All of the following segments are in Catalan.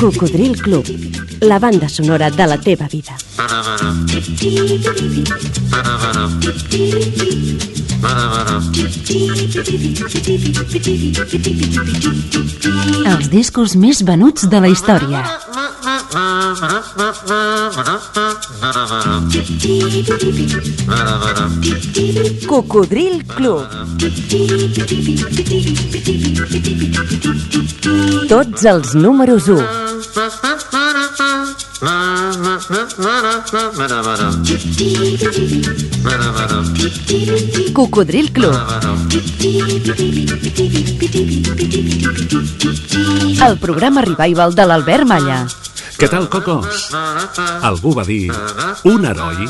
Cocodril Club, la banda sonora de la teva vida. Els discos més venuts de la història. Cocodril Club. Tots els números 1. Cocodril Club. El programa revival de l'Albert Malla. Què tal, cocos? Algú va dir, un heroi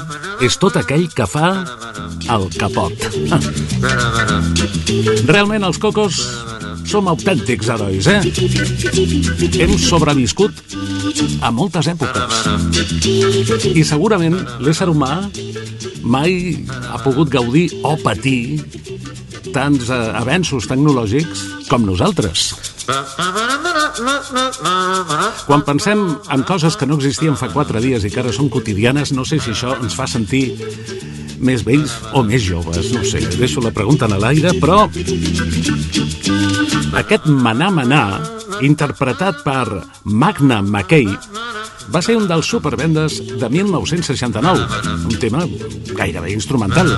és tot aquell que fa el capot. Realment els cocos som autèntics herois, eh? Hem sobreviscut a moltes èpoques. I segurament l'ésser humà mai ha pogut gaudir o patir tants eh, avenços tecnològics com nosaltres. Quan pensem en coses que no existien fa quatre dies i que ara són quotidianes, no sé si això ens fa sentir més vells o més joves, no sé, deixo la pregunta en l'aire, però aquest Manar Manar, interpretat per Magna McKay, va ser un dels supervendes de 1969, un tema gairebé instrumental.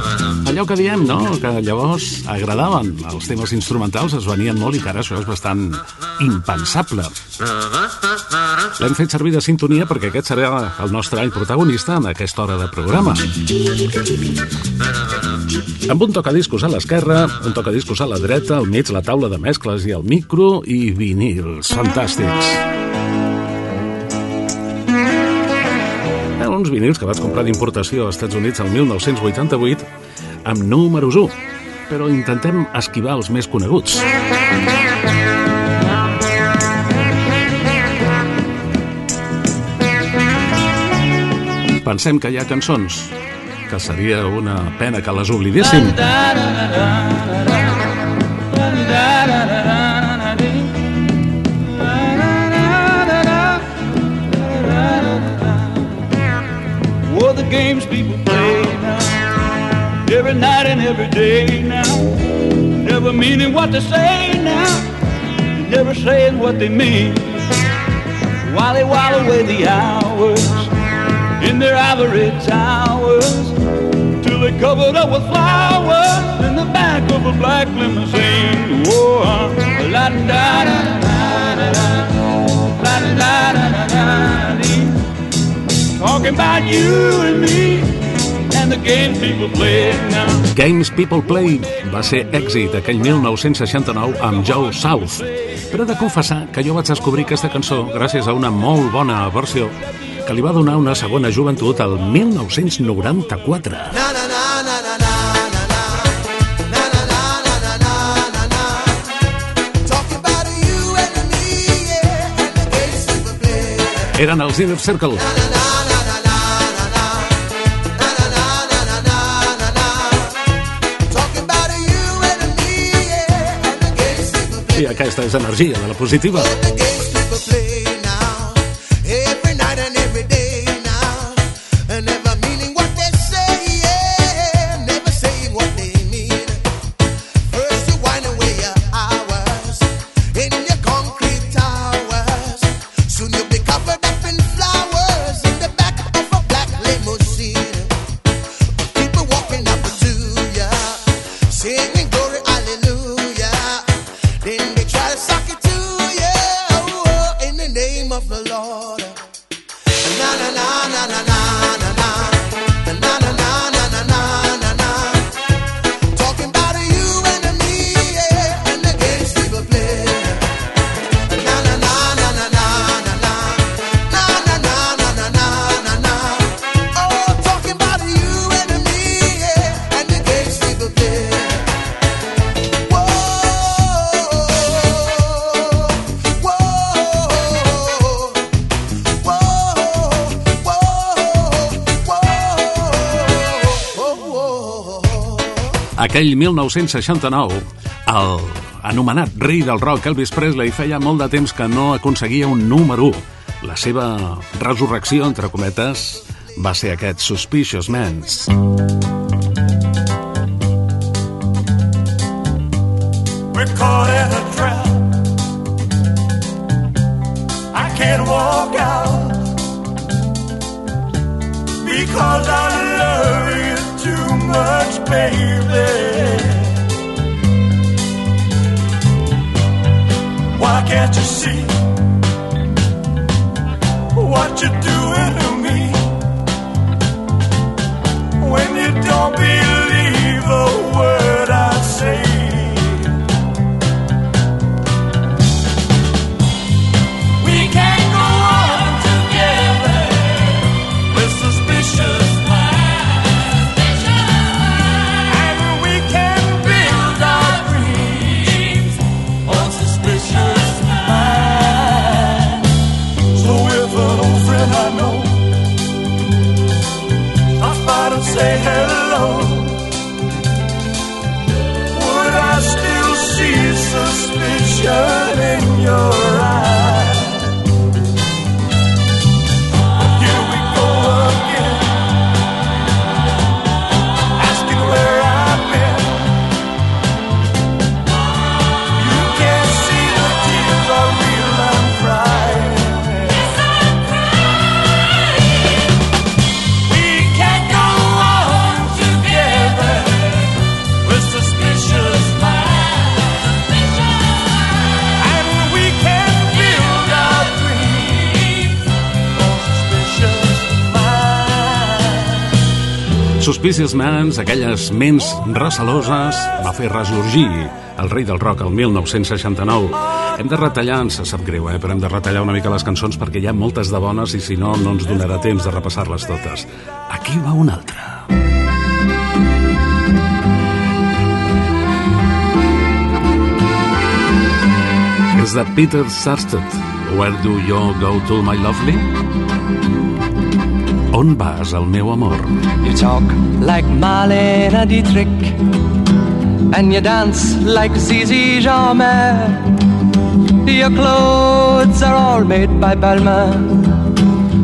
Allò que diem, no?, que llavors agradaven els temes instrumentals, es venien molt i que ara això és bastant impensable. L'hem fet servir de sintonia perquè aquest serà el nostre any protagonista en aquesta hora de programa. Amb un tocadiscos a l'esquerra, un tocadiscos a la dreta, al mig la taula de mescles i el micro i vinils fantàstics. uns vinils que vaig comprar d'importació als Estats Units el 1988 amb números 1, però intentem esquivar els més coneguts. Pensem que hi ha cançons que seria una pena que les oblidéssim. Oh, the games people play now, every night and every day now, never meaning what they say now, never saying what they mean. While they while away the hours in their ivory towers, till they covered up with flowers in the back of a black limousine. Oh, la da da da da da da da da da da Talking about you and me and the games people play now. Games People Play va ser èxit aquell 1969 amb Joe South. Però he de confessar que jo vaig descobrir aquesta cançó gràcies a una molt bona versió que li va donar una segona joventut al 1994. Na, na, na, na, Eren els Inner Circle. I aquesta és energia de la positiva. Aquell 1969, el anomenat rei del rock Elvis Presley feia molt de temps que no aconseguia un número 1. La seva resurrecció, entre cometes, va ser aquest Suspicious Mans. We're what you're doing to me. When you don't believe minds. Suspicious Mans, aquelles ments receloses, va fer ressorgir el rei del rock el 1969. Hem de retallar, ens sap greu, eh? però hem de retallar una mica les cançons perquè hi ha moltes de bones i si no, no ens donarà temps de repassar-les totes. Aquí va una altra. És de Peter Sarsted. Where do you go to, my lovely? On vas, el meu amor? You talk like Marlene Dietrich, and you dance like Zizi Jamais. Your clothes are all made by Balmain,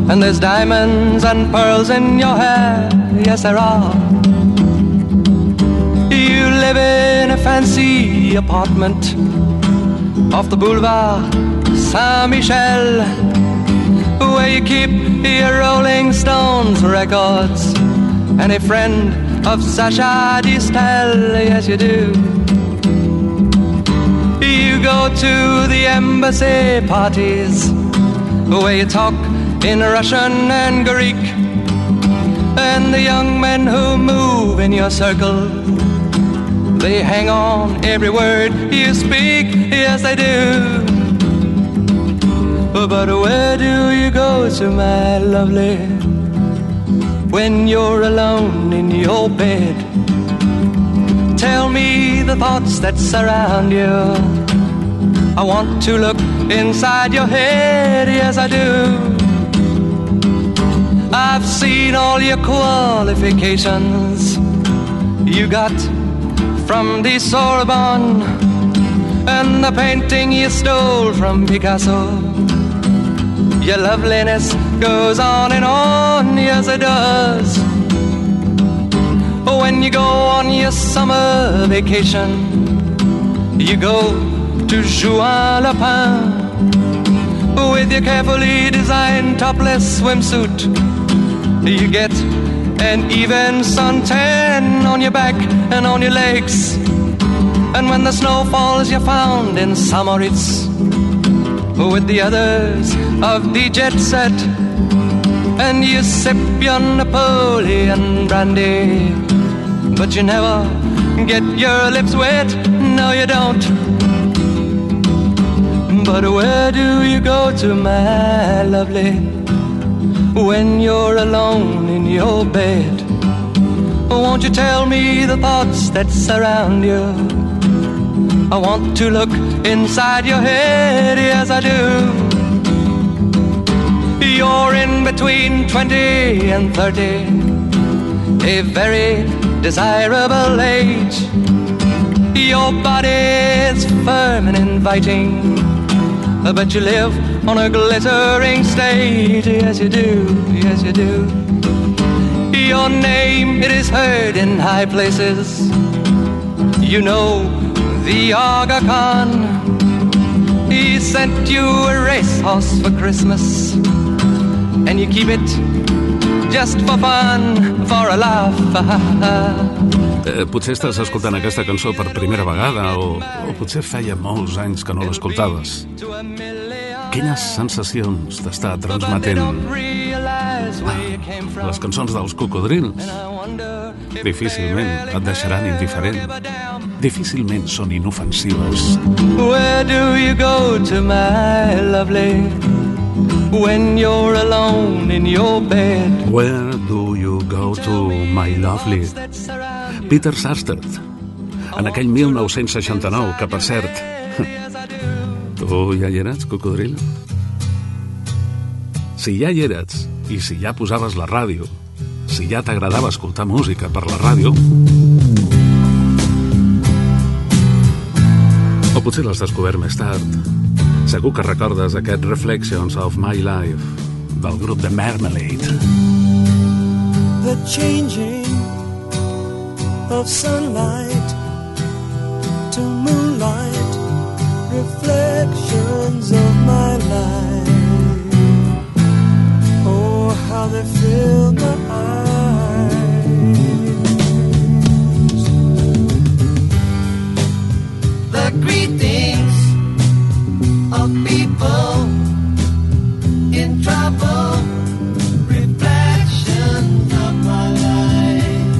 and there's diamonds and pearls in your hair. Yes, there are. You live in a fancy apartment off the boulevard Saint Michel where you keep your Rolling Stones records Any friend of Sasha Distel, yes you do. You go to the embassy parties where you talk in Russian and Greek, and the young men who move in your circle. They hang on every word you speak, yes they do. But where do you go to, my lovely, when you're alone in your bed? Tell me the thoughts that surround you. I want to look inside your head, yes, I do. I've seen all your qualifications you got from the Sorbonne and the painting you stole from Picasso. Your loveliness goes on and on, yes it does. When you go on your summer vacation, you go to Juan Lapin with your carefully designed topless swimsuit. You get an even suntan on your back and on your legs. And when the snow falls, you're found in Samoritz with the others of the jet set. And you sip your Napoleon brandy, but you never get your lips wet. No, you don't. But where do you go to, my lovely, when you're alone in your bed? Won't you tell me the thoughts that surround you? I want to look inside your head, yes, I do. You're in between 20 and 30, a very desirable age. Your body's firm and inviting, but you live on a glittering stage. Yes, you do, yes, you do. Your name, it is heard in high places. You know the Aga Khan. He sent you a racehorse for Christmas, and you keep it just for fun, for a laugh. Eh, potser estàs escoltant aquesta cançó per primera vegada o, o potser feia molts anys que no l'escoltaves. Quines sensacions t'està transmetent les cançons dels cocodrils? Difícilment et deixaran indiferent. Difícilment són inofensives. Where do you go to, my lovely, when you're alone in your bed? Where do you go to, my lovely? Peter Sarstedt, en aquell 1969, que per cert... Tu ja hi eres, cocodril? Si ja hi eres, i si ja posaves la ràdio, si ja t'agradava escoltar música per la ràdio, potser l'has descobert més tard, segur que recordes aquest Reflections of My Life del grup de Marmalade. the changing of sunlight to moonlight, reflections of my life. Oh, how they fill my of people in trouble reflections of my life.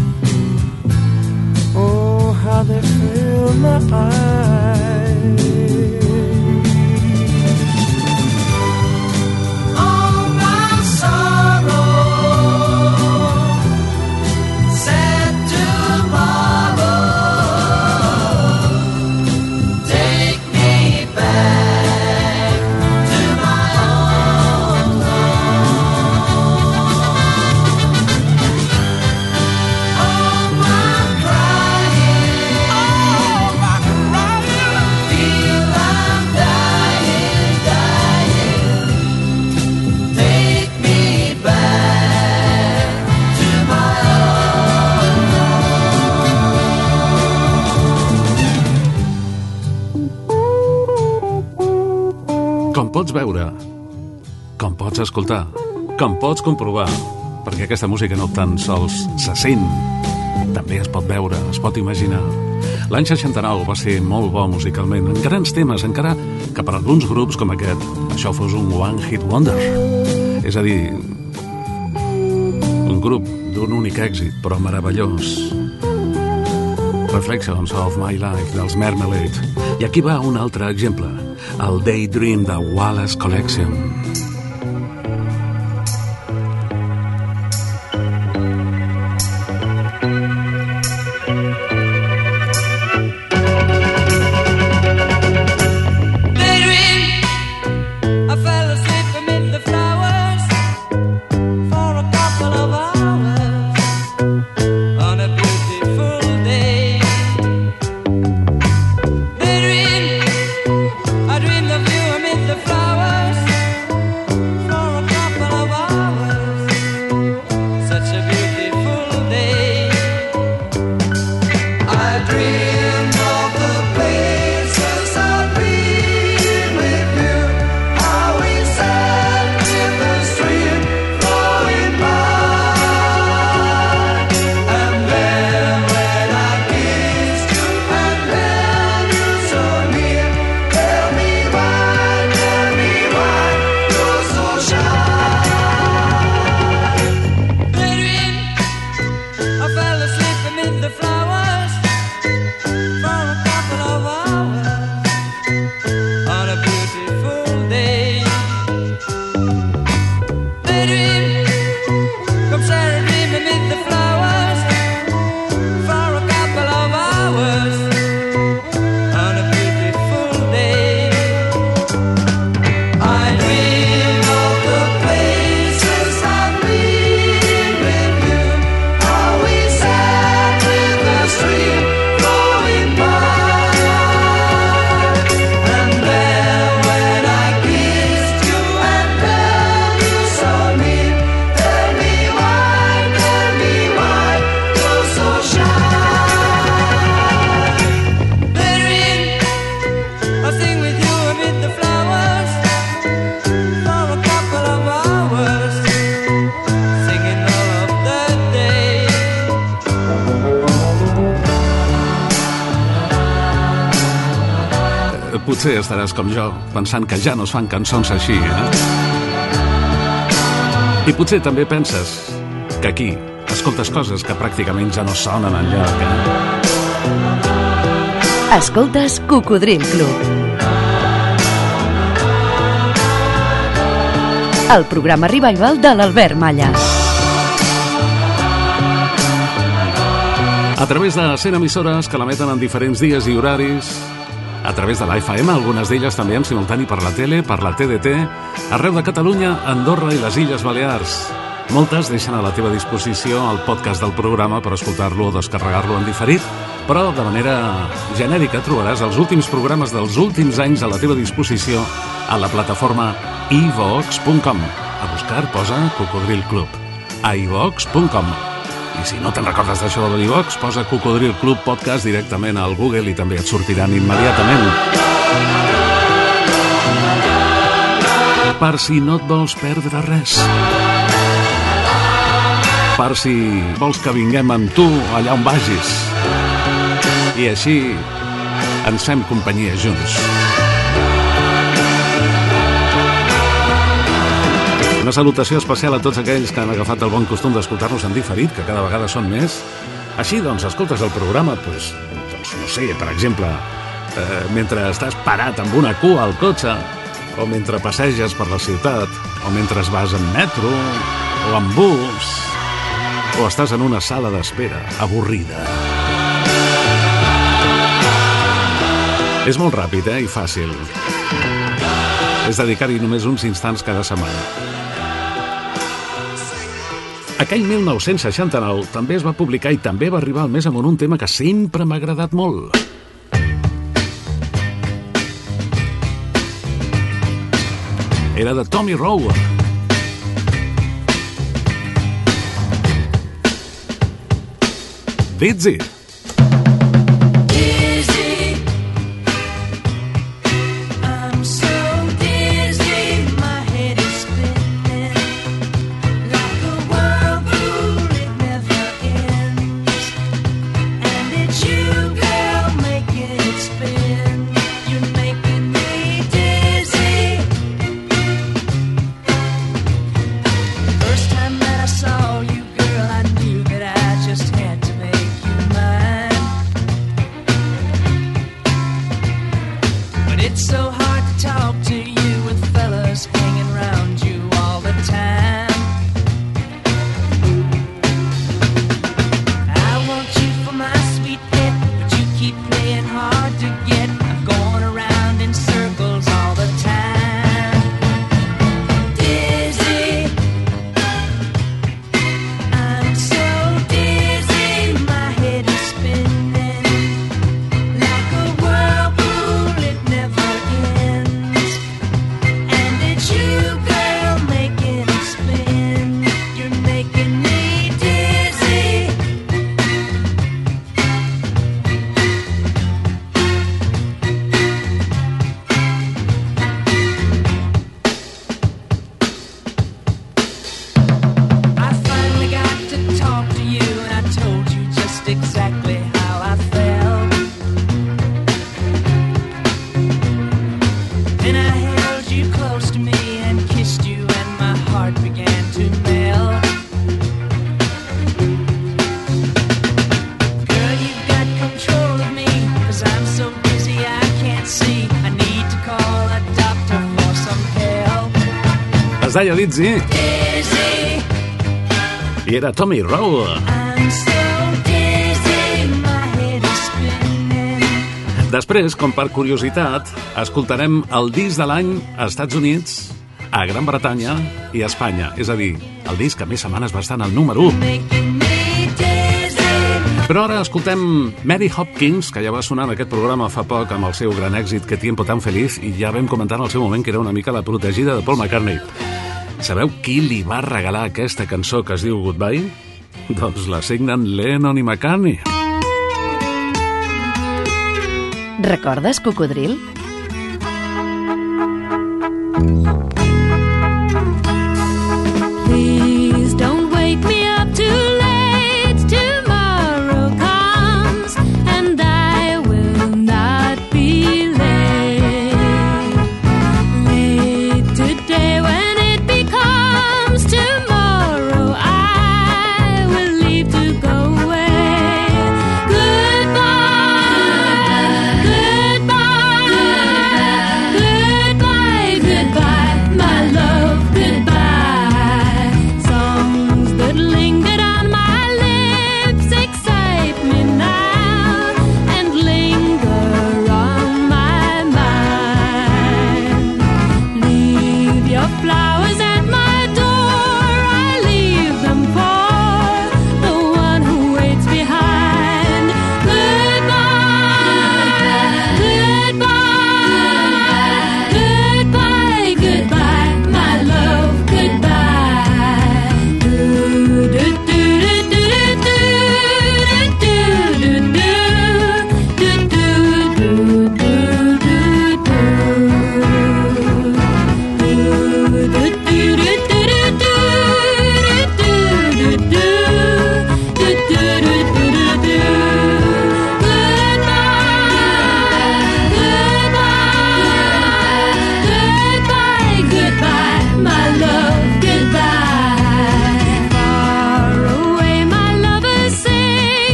Oh, how they fill my eyes. Pots veure, com pots escoltar, com pots comprovar, perquè aquesta música no tan sols se sent, també es pot veure, es pot imaginar. L'any 69 va ser molt bo musicalment, en grans temes, encara que per alguns grups com aquest això fos un one-hit wonder. És a dir, un grup d'un únic èxit, però meravellós. Reflections of My Life dels Marmalade. I aquí va un altre exemple, el Daydream de Wallace Collection. Potser estaràs com jo, pensant que ja no es fan cançons així, eh? I potser també penses que aquí escoltes coses que pràcticament ja no sonen enlloc, eh? Escoltes Cocodril Club. El programa revival de l'Albert Malla. A través de 100 emissores que l'emeten en diferents dies i horaris, a través de l'AFM, algunes d'elles també en simultani per la tele, per la TDT, arreu de Catalunya, Andorra i les Illes Balears. Moltes deixen a la teva disposició el podcast del programa per escoltar-lo o descarregar-lo en diferit, però de manera genèrica trobaràs els últims programes dels últims anys a la teva disposició a la plataforma ivox.com. A buscar posa Cocodril Club. a ivox.com. I si no te'n recordes d'això de l'ivox, posa Cocodril Club Podcast directament al Google i també et sortiran immediatament. Per si no et vols perdre res. Per si vols que vinguem amb tu allà on vagis. I així ens fem companyia junts. Una salutació especial a tots aquells que han agafat el bon costum d'escoltar-nos en diferit, que cada vegada són més. Així, doncs, escoltes el programa, doncs, doncs no sé, per exemple, eh, mentre estàs parat amb una cua al cotxe, o mentre passeges per la ciutat, o mentre vas en metro, o en bus, o estàs en una sala d'espera avorrida. És molt ràpid, eh? I fàcil. És dedicar-hi només uns instants cada setmana. Aquell 1969 també es va publicar i també va arribar al més amunt un tema que sempre m'ha agradat molt. Era de Tommy Rowe. Dizzy. Dizzy. Dizzy Dizzy. i era Tommy Rowe. Després, com per curiositat, escoltarem el disc de l'any a Estats Units, a Gran Bretanya i a Espanya. És a dir, el disc que més setmanes va estar en el número 1. Making me dizzy. Però ara escoltem Mary Hopkins, que ja va sonar en aquest programa fa poc amb el seu gran èxit Que tiempo tan feliç, i ja vam comentar en el seu moment que era una mica la protegida de Paul McCartney. Sabeu qui li va regalar aquesta cançó que es diu Goodbye? Doncs la signen Lennon i McCartney. Recordes Cocodril? Please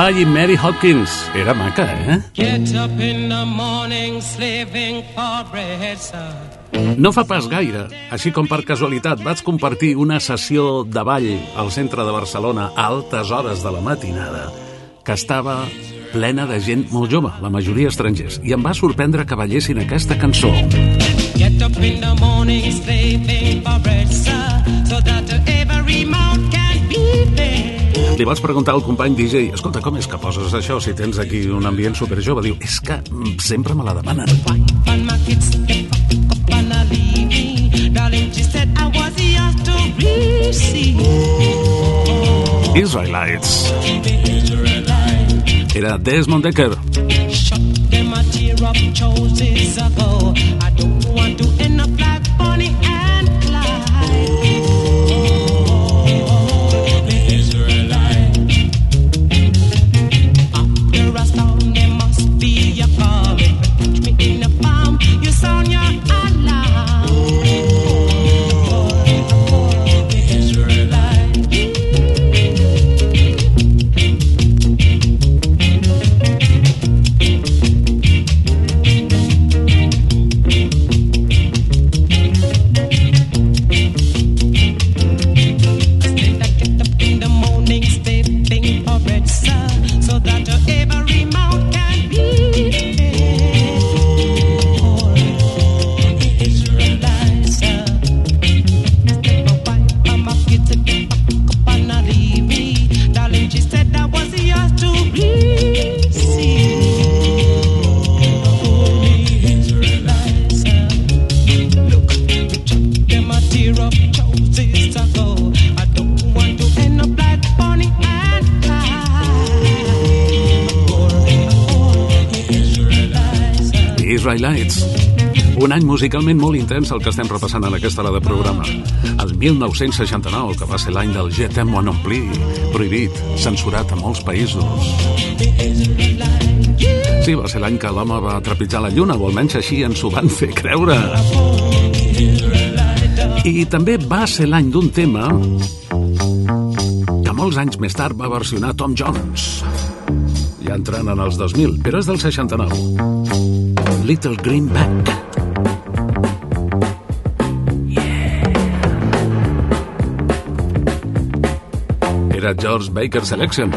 Goodbye i Mary Hopkins. Era maca, eh? Get up in the morning slaving for bread, sir. No fa pas gaire, així com per casualitat, vaig compartir una sessió de ball al centre de Barcelona a altes hores de la matinada, que estava plena de gent molt jove, la majoria estrangers, i em va sorprendre que ballessin aquesta cançó. Get up in the morning slaving for bread, sir, so that Li vaig preguntar al company DJ, escolta, com és que poses això si tens aquí un ambient superjove? Diu, és que sempre me la demanen. Israelites. Era Desmond Decker. Shut them a tear up choices ago. I don't Israelites. Un any musicalment molt intens el que estem repassant en aquesta hora de programa. El 1969, que va ser l'any del Je moi non plus, prohibit, censurat a molts països. Sí, va ser l'any que l'home va trepitjar la lluna, o almenys així ens ho van fer creure. I també va ser l'any d'un tema que molts anys més tard va versionar Tom Jones. Ja entrant en els 2000, però és del 69. Little Greenback. Era George Baker Selection.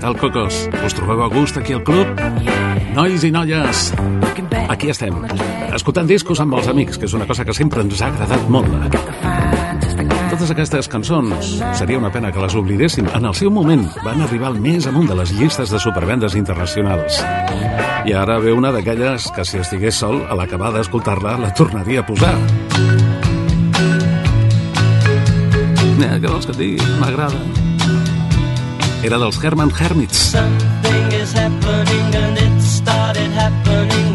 Tal, cocos? Us trobeu a gust aquí al club? Nois i noies, aquí estem, escoltant discos amb els amics, que és una cosa que sempre ens ha agradat molt. Totes aquestes cançons, seria una pena que les oblidéssim. En el seu moment van arribar al més amunt de les llistes de supervendes internacionals. I ara ve una d'aquelles que si estigués sol, a l'acabar d'escoltar-la, la tornaria a posar. Eh, què vols que et digui? M'agrada. Era dels Herman Hermits. Something is happening and it started happening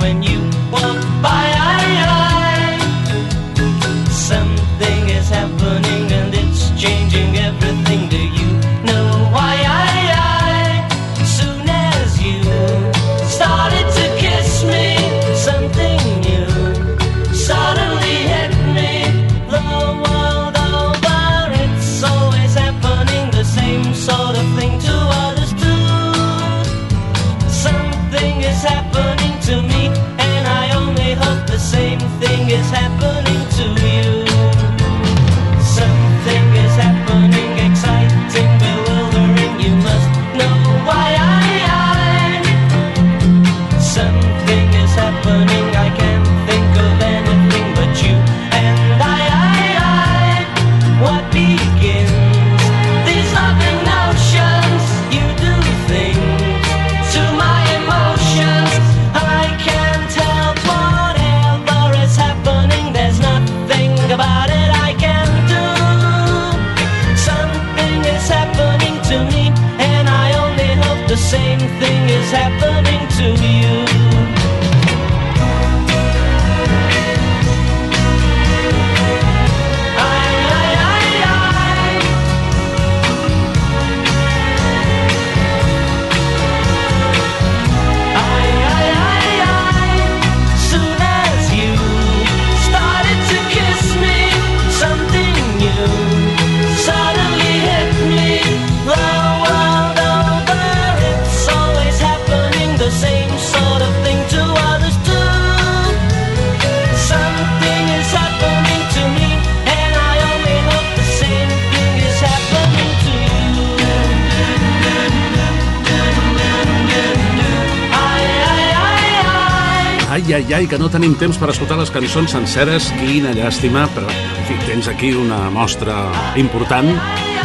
tenim temps per escoltar les cançons senceres. Quina llàstima, però en fi, tens aquí una mostra important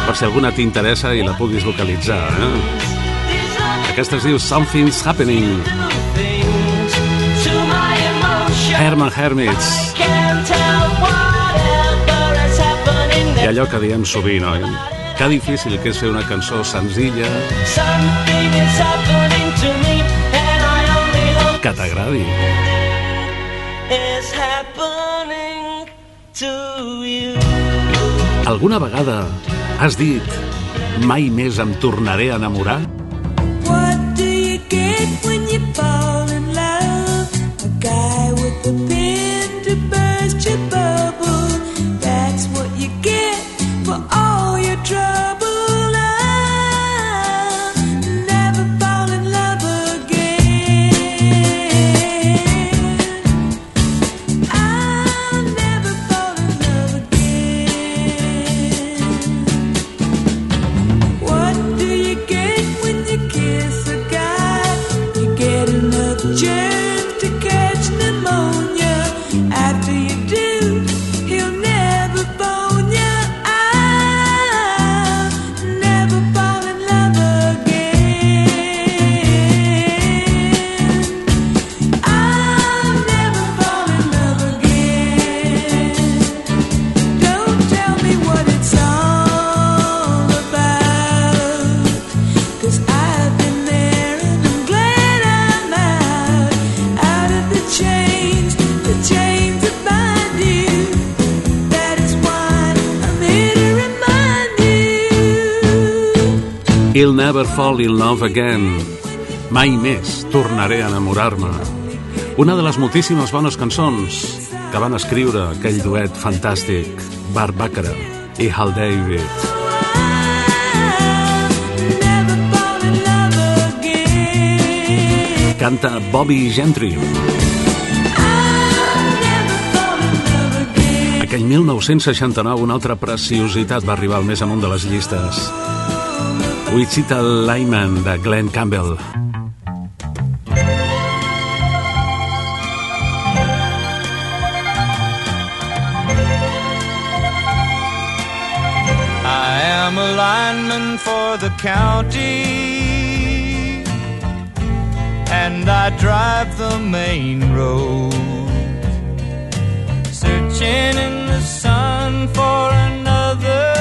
per si alguna t'interessa i la puguis localitzar. Eh? Aquesta es diu Something's Happening. Herman Hermits. I allò que diem sovint, oi? Que difícil que és fer una cançó senzilla Something is Alguna vegada has dit mai més em tornaré a enamorar? What do you get when you fall never fall in love again. Mai més tornaré a enamorar-me. Una de les moltíssimes bones cançons que van escriure aquell duet fantàstic, Bart Baccarat i Hal David. Canta Bobby Gentry. Aquell 1969, una altra preciositat va arribar al més amunt de les llistes. Wichita Lyman, de Glenn Campbell. I am a lineman for the county, and I drive the main road, searching in the sun for another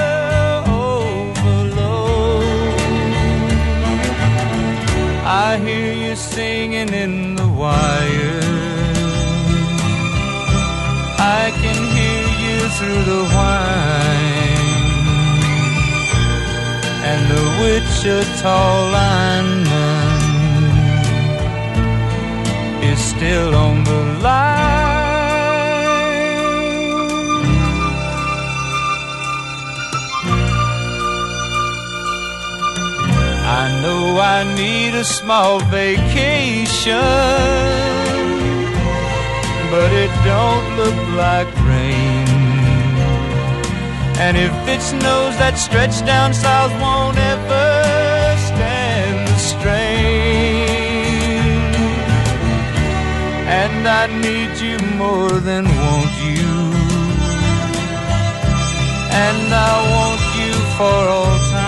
singing in the wire. I can hear you through the whine and the Wichita lineman is still on the line. I need a small vacation, but it don't look like rain. And if it snows, that stretch down south won't ever stand the strain. And I need you more than want you. And I want you for all time.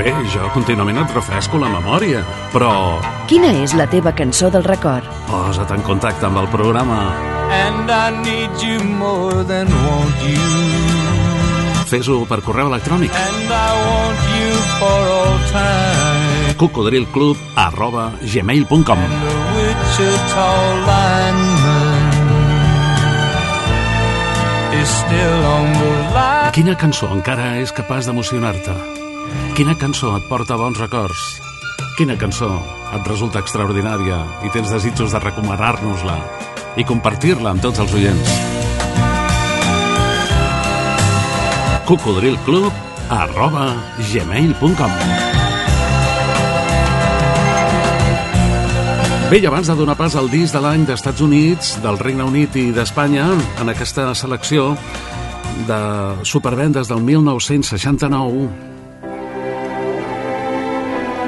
Bé, jo contínuament et refresco la memòria, però Quina és la teva cançó del record? posa't en contacte amb el programa. And I need you more than want you. Fes-ho per correu electrònic. And I want you for all time. cocodrilclub arroba gmail.com The Wichita lineman is still on the line. Quina cançó encara és capaç d'emocionar-te? Quina cançó et porta bons records? Quina cançó et resulta extraordinària i tens desitjos de recomanar-nos-la i compartir-la amb tots els oients? cocodrilclub arroba gmail.com Bé, i abans de donar pas al disc de l'any d'Estats Units, del Regne Unit i d'Espanya, en aquesta selecció de supervendes del 1969,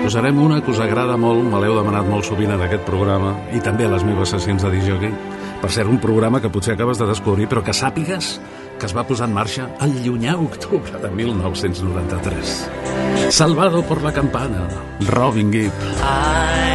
posarem una que us agrada molt, me l'heu demanat molt sovint en aquest programa i també a les meves sessions de disjockey. Per ser un programa que potser acabes de descobrir, però que sàpigues que es va posar en marxa el llunyà octubre de 1993. Salvado por la campana, Robin Gibb.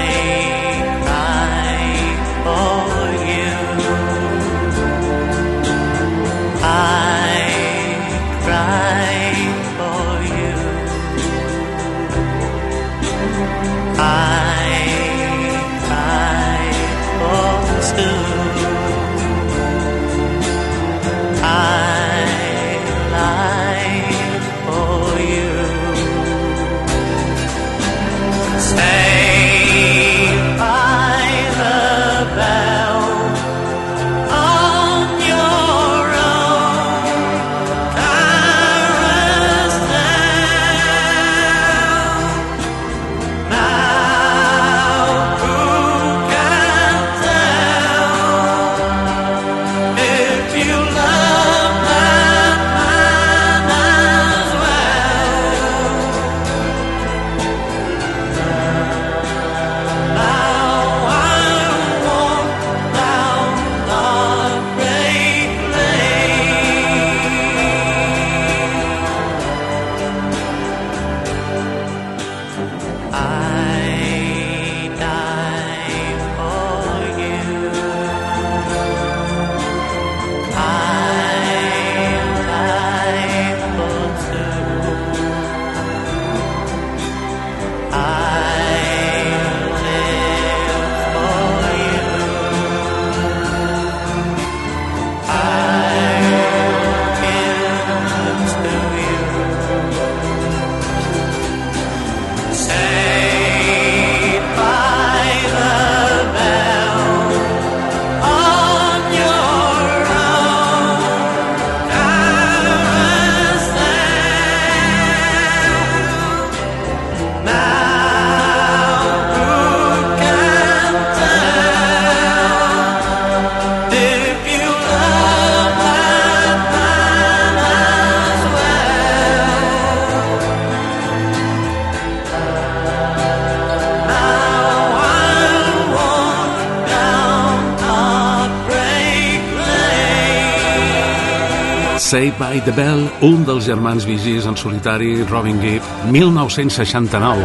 Saved by the Bell, un dels germans vigis en solitari, Robin Gibb, 1969.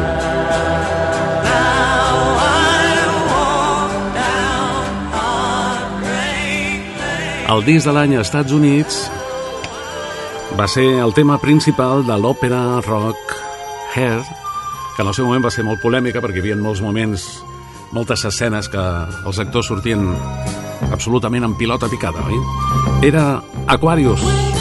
El disc de l'any als Estats Units va ser el tema principal de l'òpera rock Hair, que en el seu moment va ser molt polèmica perquè hi havia molts moments, moltes escenes que els actors sortien absolutament en pilota picada, oi? Era Aquarius.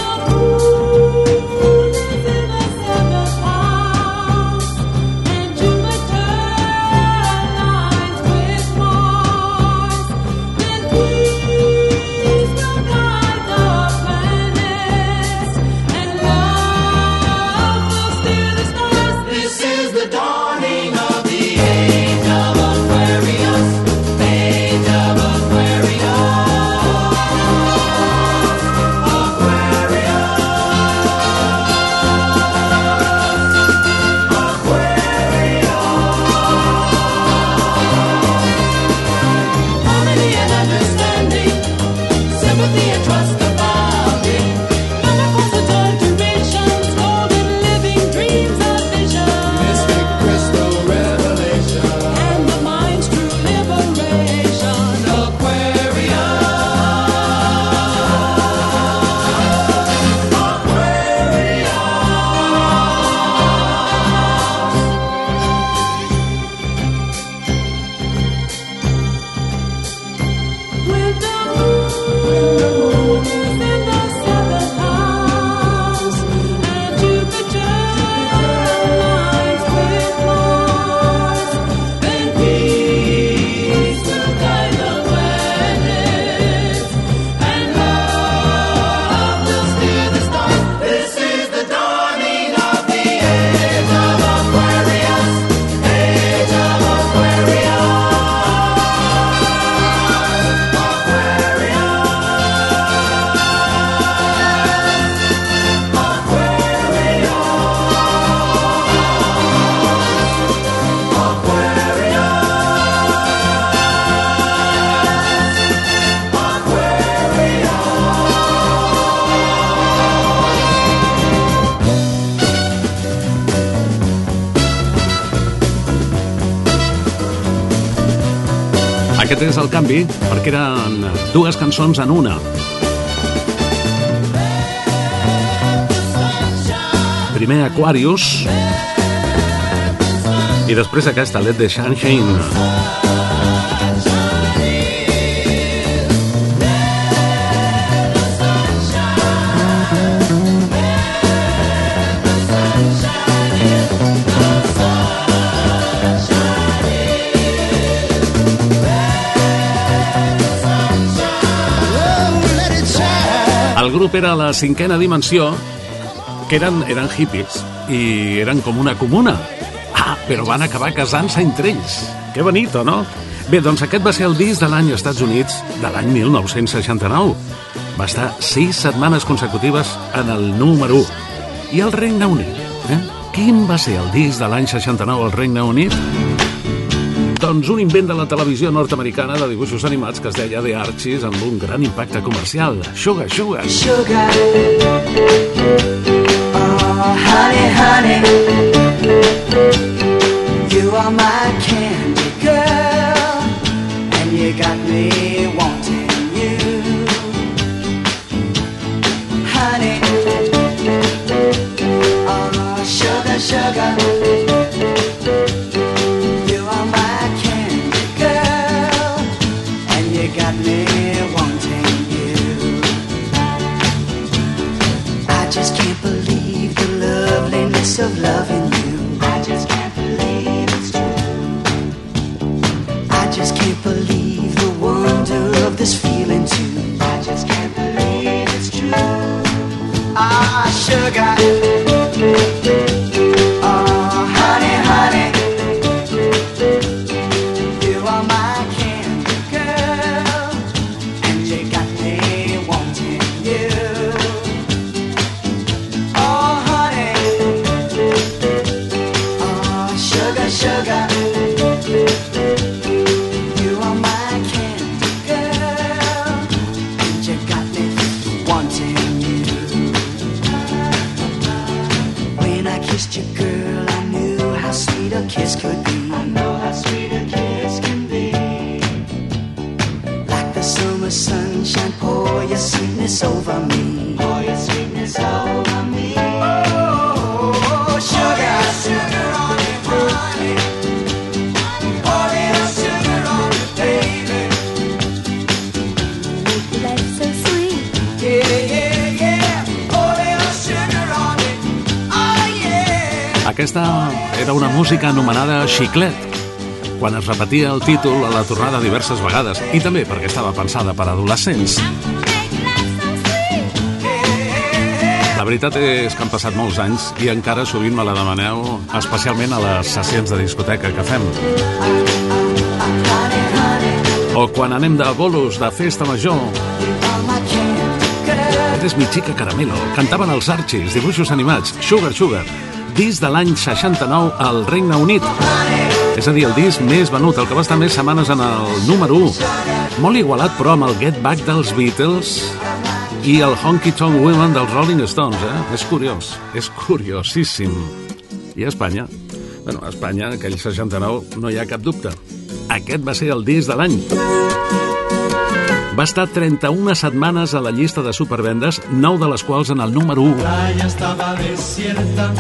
El canvi, perquè eren dues cançons en una. Primer Aquarius i després aquesta, Let the Sunshine. Grup era la cinquena dimensió, que eren, eren hippies i eren com una comuna. Ah, però van acabar casant-se entre ells. Que bonito, no? Bé, doncs aquest va ser el disc de l'any als Estats Units de l'any 1969. Va estar sis setmanes consecutives en el número 1. I el Regne Unit? Eh? Quin va ser el disc de l'any 69 al Regne Unit? Doncs un invent de la televisió nord-americana de dibuixos animats que es deia The Archies amb un gran impacte comercial. Sugar, sugar. Sugar. Oh, honey, honey. Xiclet, quan es repetia el títol a la tornada diverses vegades, i també perquè estava pensada per adolescents. La veritat és que han passat molts anys i encara sovint me la demaneu, especialment a les sessions de discoteca que fem. O quan anem de bolos, de festa major. És mi xica caramelo. Cantaven els Archies, dibuixos animats, Sugar Sugar, disc de l'any 69 al Regne Unit. És a dir, el disc més venut, el que va estar més setmanes en el número 1. Molt igualat, però, amb el Get Back dels Beatles i el Honky Tonk Women dels Rolling Stones, eh? És curiós, és curiosíssim. I a Espanya? Bueno, a Espanya, aquell 69, no hi ha cap dubte. Aquest va ser el disc de l'any. Va estar 31 setmanes a la llista de supervendes, 9 de les quals en el número 1. playa estaba desierta,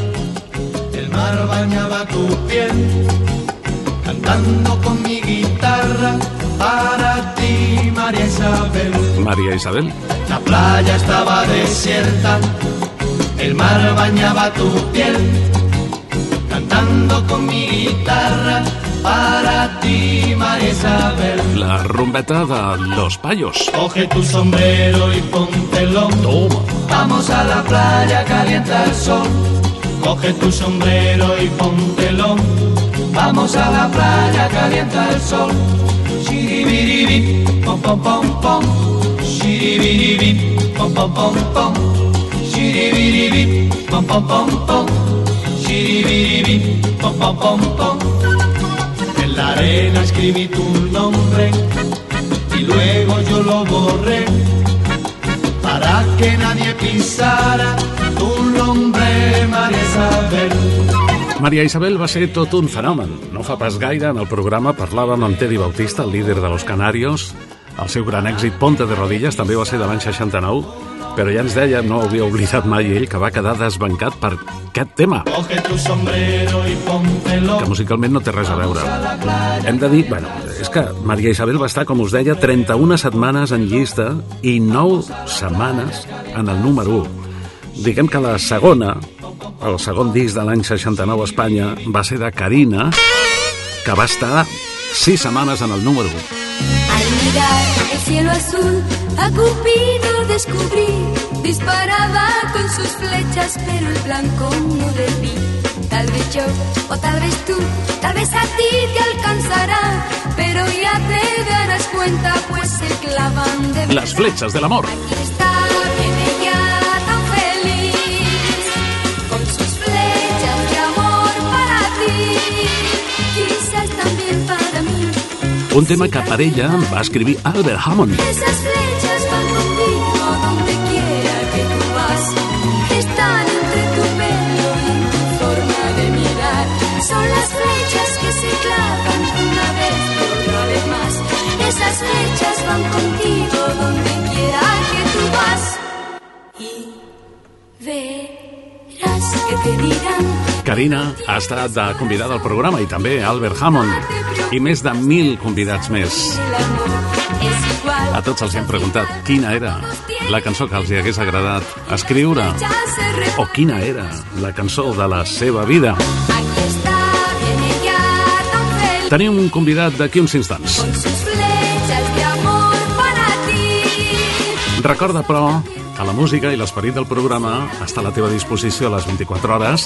el mar bañaba tu piel, cantando con mi guitarra para ti, María Isabel. Maria Isabel. La playa estaba desierta, el mar bañaba tu piel, cantando con mi guitarra para ti, María Isabel. La rumbeta de Los Payos. Coge tu sombrero y póntelo. Toma. Vamos a la playa, calienta el sol. Coge tu sombrero y póntelo. Vamos a la playa, calienta el sol. Shiribiribi, pom pom pom pom. Shiribiribi, pom pom pom pom. Shiribiribi, pom pom pom pom. Shiribiribi, pom pom pom pom. En la arena escribí tu nombre y luego yo lo borré para que nadie pisara tu nombre, María Isabel. Maria Isabel va ser tot un fenomen. No fa pas gaire, en el programa parlàvem amb Teddy Bautista, el líder de Los Canarios. El seu gran èxit, Ponte de Rodilles, també va ser de l'any 69, però ja ens deia, no havia oblidat mai ell, que va quedar desbancat per aquest tema, que musicalment no té res a veure. Hem de dir, bueno, és que Maria Isabel va estar, com us deia, 31 setmanes en llista i 9 setmanes en el número 1. Diguem que la segona, el segon disc de l'any 69 a Espanya, va ser de Carina, que va estar 6 setmanes en el número 1. Al mirar el cielo azul, a Cupido descubrí. Disparaba con sus flechas, pero el blanco no debí. Tal vez yo, o tal vez tú, tal vez a ti te alcanzará. Pero ya te darás cuenta, pues se clavan de Las flechas del amor. Aquí está, Un tema que per ella va escriure Albert Hammond. Carina ha estat de convidada al programa i també Albert Hammond i més de mil convidats més. A tots els hem preguntat quina era la cançó que els hi hagués agradat escriure o quina era la cançó de la seva vida. Tenim un convidat d'aquí uns instants. Recorda, però, que la música i l'esperit del programa està a la teva disposició a les 24 hores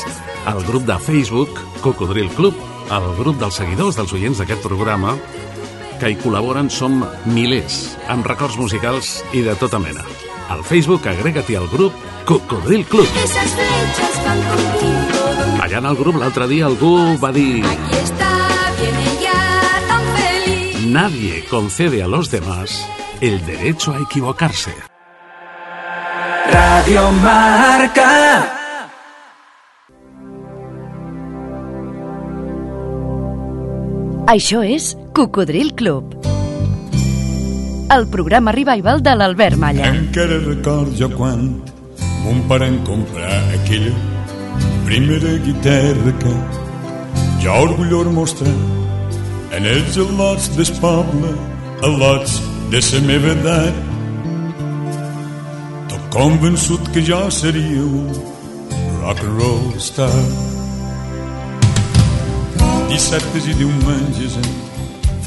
al grup de Facebook Cocodril Club, el grup dels seguidors dels oients d'aquest programa que hi col·laboren som milers, amb records musicals i de tota mena. Al Facebook agrega-t'hi al grup Cocodril Club. Allà en el grup l'altre dia algú va dir. Nadie concede a los demás el derecho a equivocarse. Radio Marca. Això és Cocodril Club. El programa revival de l'Albert Malla. Encara record jo quan mon pare em comprar aquella primera guitarra que jo orgullós mostrar en els al·lots del poble, al·lots de la meva edat. Convençut que jo seria un rock and roll star. Dissabtes i diumenges en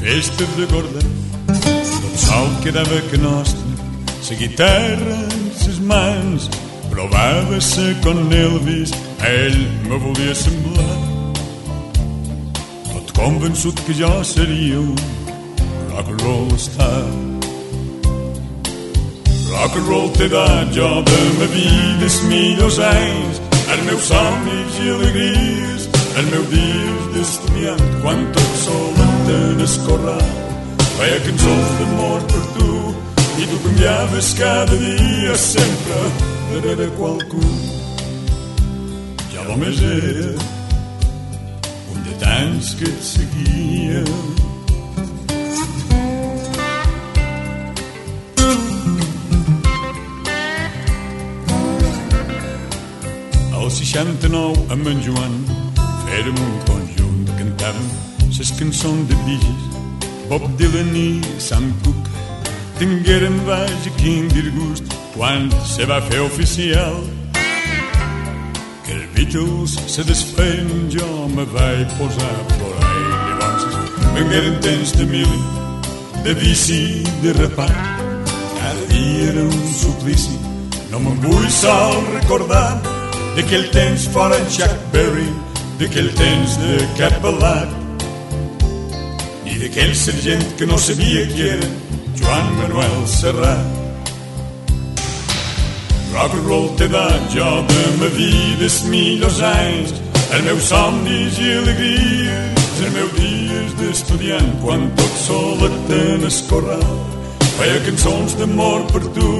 festes de gorda tot sol quedava que nostre la guitarra en ses mans provava-se con Elvis ell me volia semblar tot convençut que jo seria un rock and roll star rock and roll t'he dat jo de ma vida els millors anys els meus somnis i alegries els meus dies d'estudiant quan tot sol en escorrar feia cançons d'amor per tu. I tu canviaves cada dia sempre darrere qualcú. Ja només era un de tants que et seguia 69 amb en Joan. Fèrem un conjunt que cantàvem les cançons de Bigis Bob Dylan i Sam Cooke tingueren vaja quin disgust quan se va fer oficial. Que els Beatles se desfeien jo me vaig posar a plorar i llavors vengueren temps de mil de vici de repat cada dia era un suplici. No me'n vull sol recordar d'aquell temps fora Chuck Berry d'aquell temps de Cap Balat i d'aquell sergent que no sabia qui era Joan Manuel Serrat. Rock and roll t'he dat jo de ma vida els millors anys, els meus somnis i alegries, els meus dies d'estudiant quan tot solet en el corral. Feia cançons d'amor per tu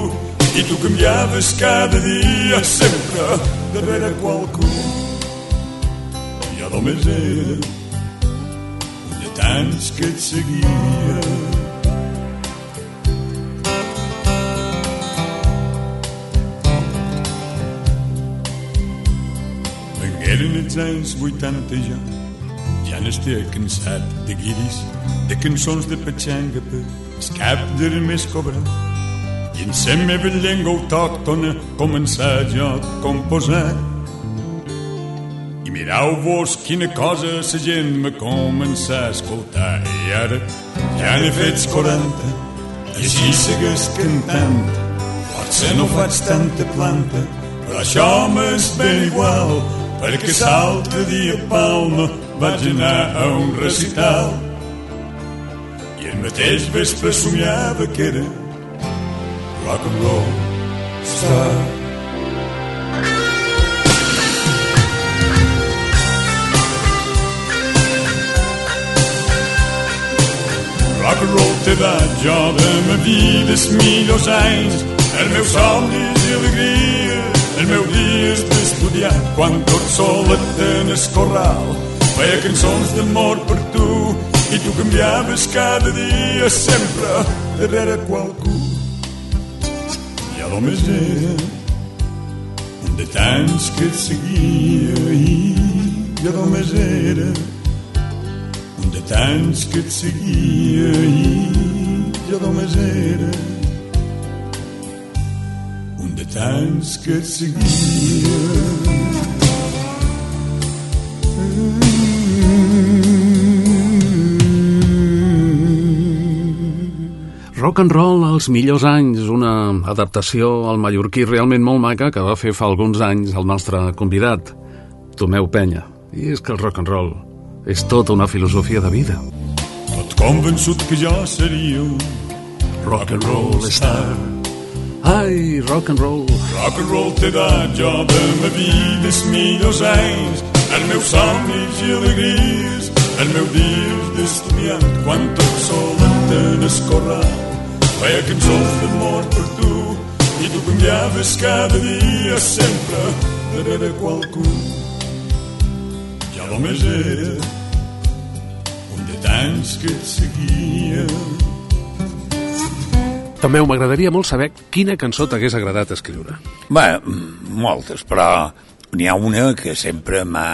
i tu canviaves cada dia sempre darrere qualcú. I ja només era un de tants que et seguia. Vengueren els anys 80 ja, ja n'estia cansat de guiris, de cançons de petxanga per el cap més cobrat. I en la meva llengua autòctona començar jo a composar. I mirau-vos quina cosa la gent me començar a escoltar. I ara ja n'he fet 40, així segues cantant. Potser no faig tanta planta, però això m'és ben igual, perquè l'altre dia a Palma vaig anar a un recital. I el mateix vespre somiava que era rock and roll star. Rock and roll t'he dat jo de ma vida els millors anys, els meus somnis i alegries, els meus dies d'estudiant, quan tot solet en el corral, feia cançons d'amor per tu, i tu canviaves cada dia sempre darrere qualcú. Ja només era un de tants que et seguia i ja només era un de seguia i jo només era un de tants que Rock and Roll als millors anys, una adaptació al mallorquí realment molt maca que va fer fa alguns anys el nostre convidat, Tomeu Penya. I és que el rock and roll és tota una filosofia de vida. Tot convençut que jo seria un rock and roll star. Ai, rock and roll. Rock and roll t'he dat jo de ma vida els millors anys, els meus somnis i alegries, els meus dies d'estudiant, quan tot sol en el corral, feia cançons d'amor per tu, i tu canviaves cada dia sempre darrere qualcú. Ja només era un de tants que et seguia. També m'agradaria molt saber quina cançó t'hagués agradat escriure. Bé, moltes, però n'hi ha una que sempre m'ha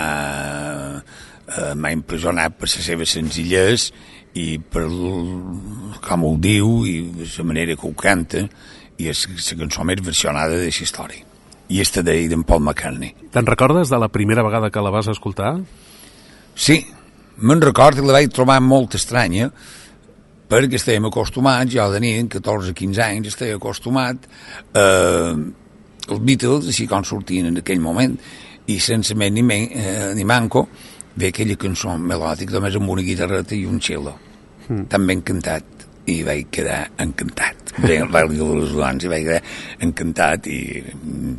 eh, m'ha impressionat per la seva senzillesa i per el- com ho diu i la manera que ho canta i és la cançó més versionada de la història i esta d'ell d'en Paul McCartney Te'n recordes de la primera vegada que la vas escoltar? Sí, me'n recordo que la vaig trobar molt estranya perquè estàvem acostumats, jo tenia 14-15 anys, estava acostumat eh, els Beatles, així com sortien en aquell moment, i sense més ni, men, eh, ni manco, ve aquella cançó melòdica, només amb una guitarreta i un cello. Mm. Tan ben cantat, i vaig quedar encantat. Ve el Rally de les Duans i vaig quedar encantat, i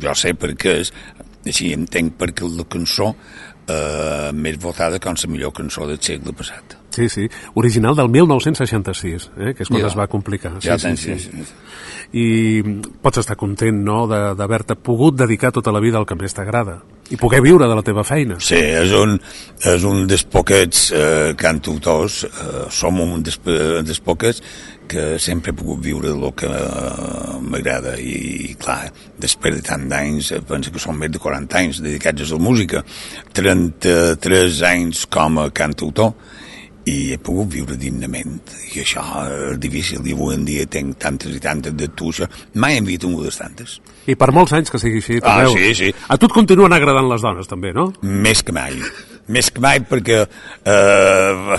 jo sé per què és, així entenc perquè la cançó eh, més votada com la millor cançó del segle passat. Sí, sí. Original del 1966, eh? que és quan Ja. es va complicar. Ja sí, sí, sí, sí. I pots estar content, no?, d'haver-te pogut dedicar tota la vida al que més t'agrada. I poder viure de la teva feina. Sí, és un, és un dels poquets eh, cantautors, eh, som un dels, eh, dels poquets que sempre he pogut viure del que eh, m'agrada. I, i clar, després de tant d'anys, eh, penso que són més de 40 anys dedicats a la música, 33 anys com a cantautor i he pogut viure dignament. I això és difícil. I avui en dia tenc tantes i tantes de tuixa. Mai hem vist tingudes tantes I per molts anys que sigui així, Ah, sí, sí. A tu et continuen agradant les dones, també, no? més que mai més que mai perquè eh,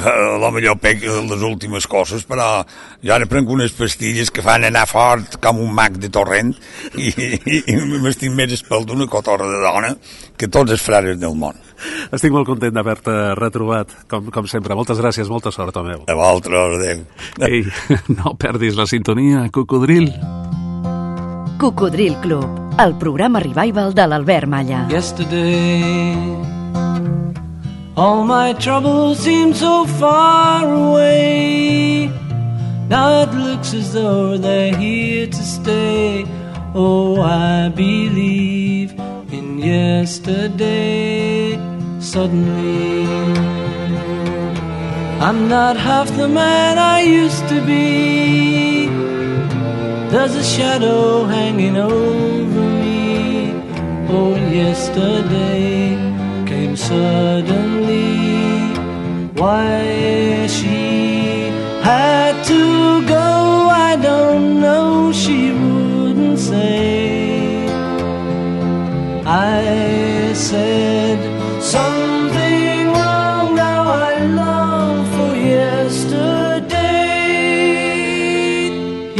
a millor pec les últimes coses però jo ara prenc unes pastilles que fan anar fort com un mag de torrent i, i, i m'estic més espel d'una cotorra de dona que tots els frares del món Estic molt content d'haver-te retrobat, com, com sempre. Moltes gràcies, molta sort, Tomeu. a vosaltres, adéu Ei, no perdis la sintonia, cocodril. Cocodril Club, el programa revival de l'Albert Malla. Yesterday, all my troubles seem so far away. Now it looks as though they're here to stay. Oh, I believe in yesterday. suddenly. I'm not half the man I used to be. There's a shadow hanging over me. Oh, and yesterday came suddenly. Why she had to go, I don't know. She wouldn't say. I said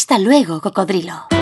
Hasta luego, cocodrilo.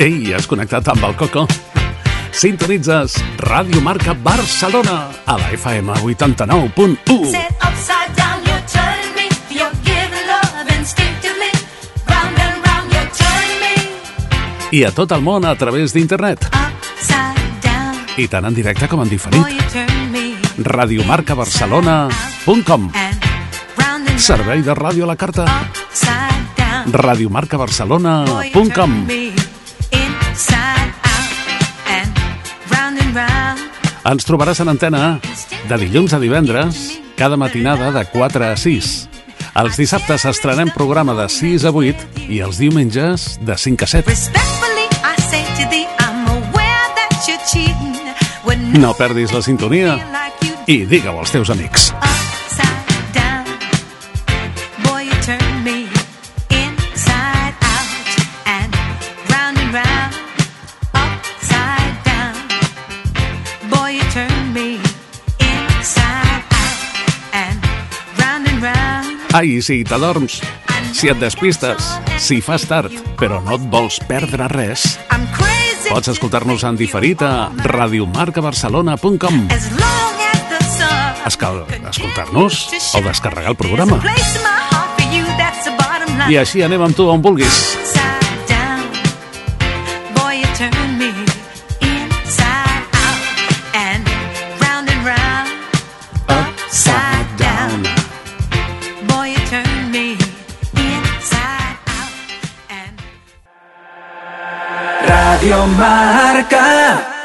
Ei, has connectat amb el Coco? Sintonitzes Ràdio Marca Barcelona a la FM 89.1 Set upside down, you turn me. You give love instinctively. Round and round, you turn me. i a tot el món a través d'internet. I tant en directe com en diferit. radiomarcabarcelona.com Servei de ràdio a la carta. radiomarcabarcelona.com Ens trobaràs en antena de dilluns a divendres, cada matinada de 4 a 6. Els dissabtes estrenem programa de 6 a 8 i els diumenges de 5 a 7. Respectfully, I say to thee, I'm aware that you're cheating. When No perdis la sintonia i digue-ho als teus amics. Ai, si t'adorms, si et despistes, si fas tard, però no et vols perdre res, pots escoltar-nos en diferit a radiomarcabarcelona.com. Escal escoltar-nos o descarregar el programa. I així anem amb tu on vulguis. Radio Marca.